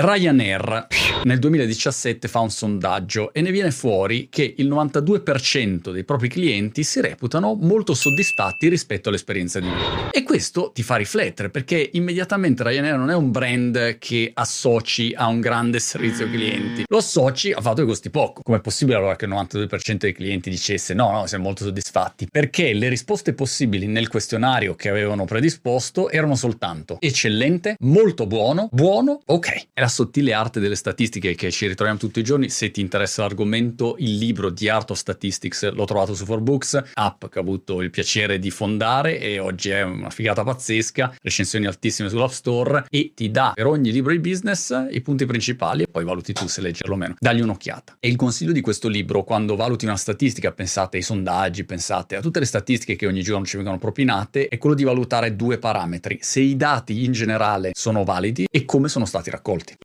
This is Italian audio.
Ryanair nel 2017 fa un sondaggio e ne viene fuori che il 92% dei propri clienti si reputano molto soddisfatti rispetto all'esperienza di volo. E questo ti fa riflettere perché immediatamente Ryanair non è un brand che associ a un grande servizio clienti, lo associ al fatto che costi poco. Com'è possibile allora che il 92% dei clienti dicesse no, no, siamo molto soddisfatti? Perché le risposte possibili nel questionario che avevano predisposto erano soltanto eccellente, molto buono, buono, ok. È la sottile arte delle statistiche che ci ritroviamo tutti i giorni. Se ti interessa l'argomento, il libro di Art of Statistics l'ho trovato su 4Books, app che ho avuto il piacere di fondare e oggi è una figata pazzesca, recensioni altissime sull'App Store e ti dà per ogni libro di business i punti principali e poi valuti tu se leggerlo o meno. Dagli un'occhiata. E il consiglio di questo libro, quando valuti una statistica, pensate ai sondaggi, pensate a tutte le statistiche che ogni giorno ci vengono propinate, è quello di valutare due parametri, se i dati in generale sono validi e come sono stati raccolti.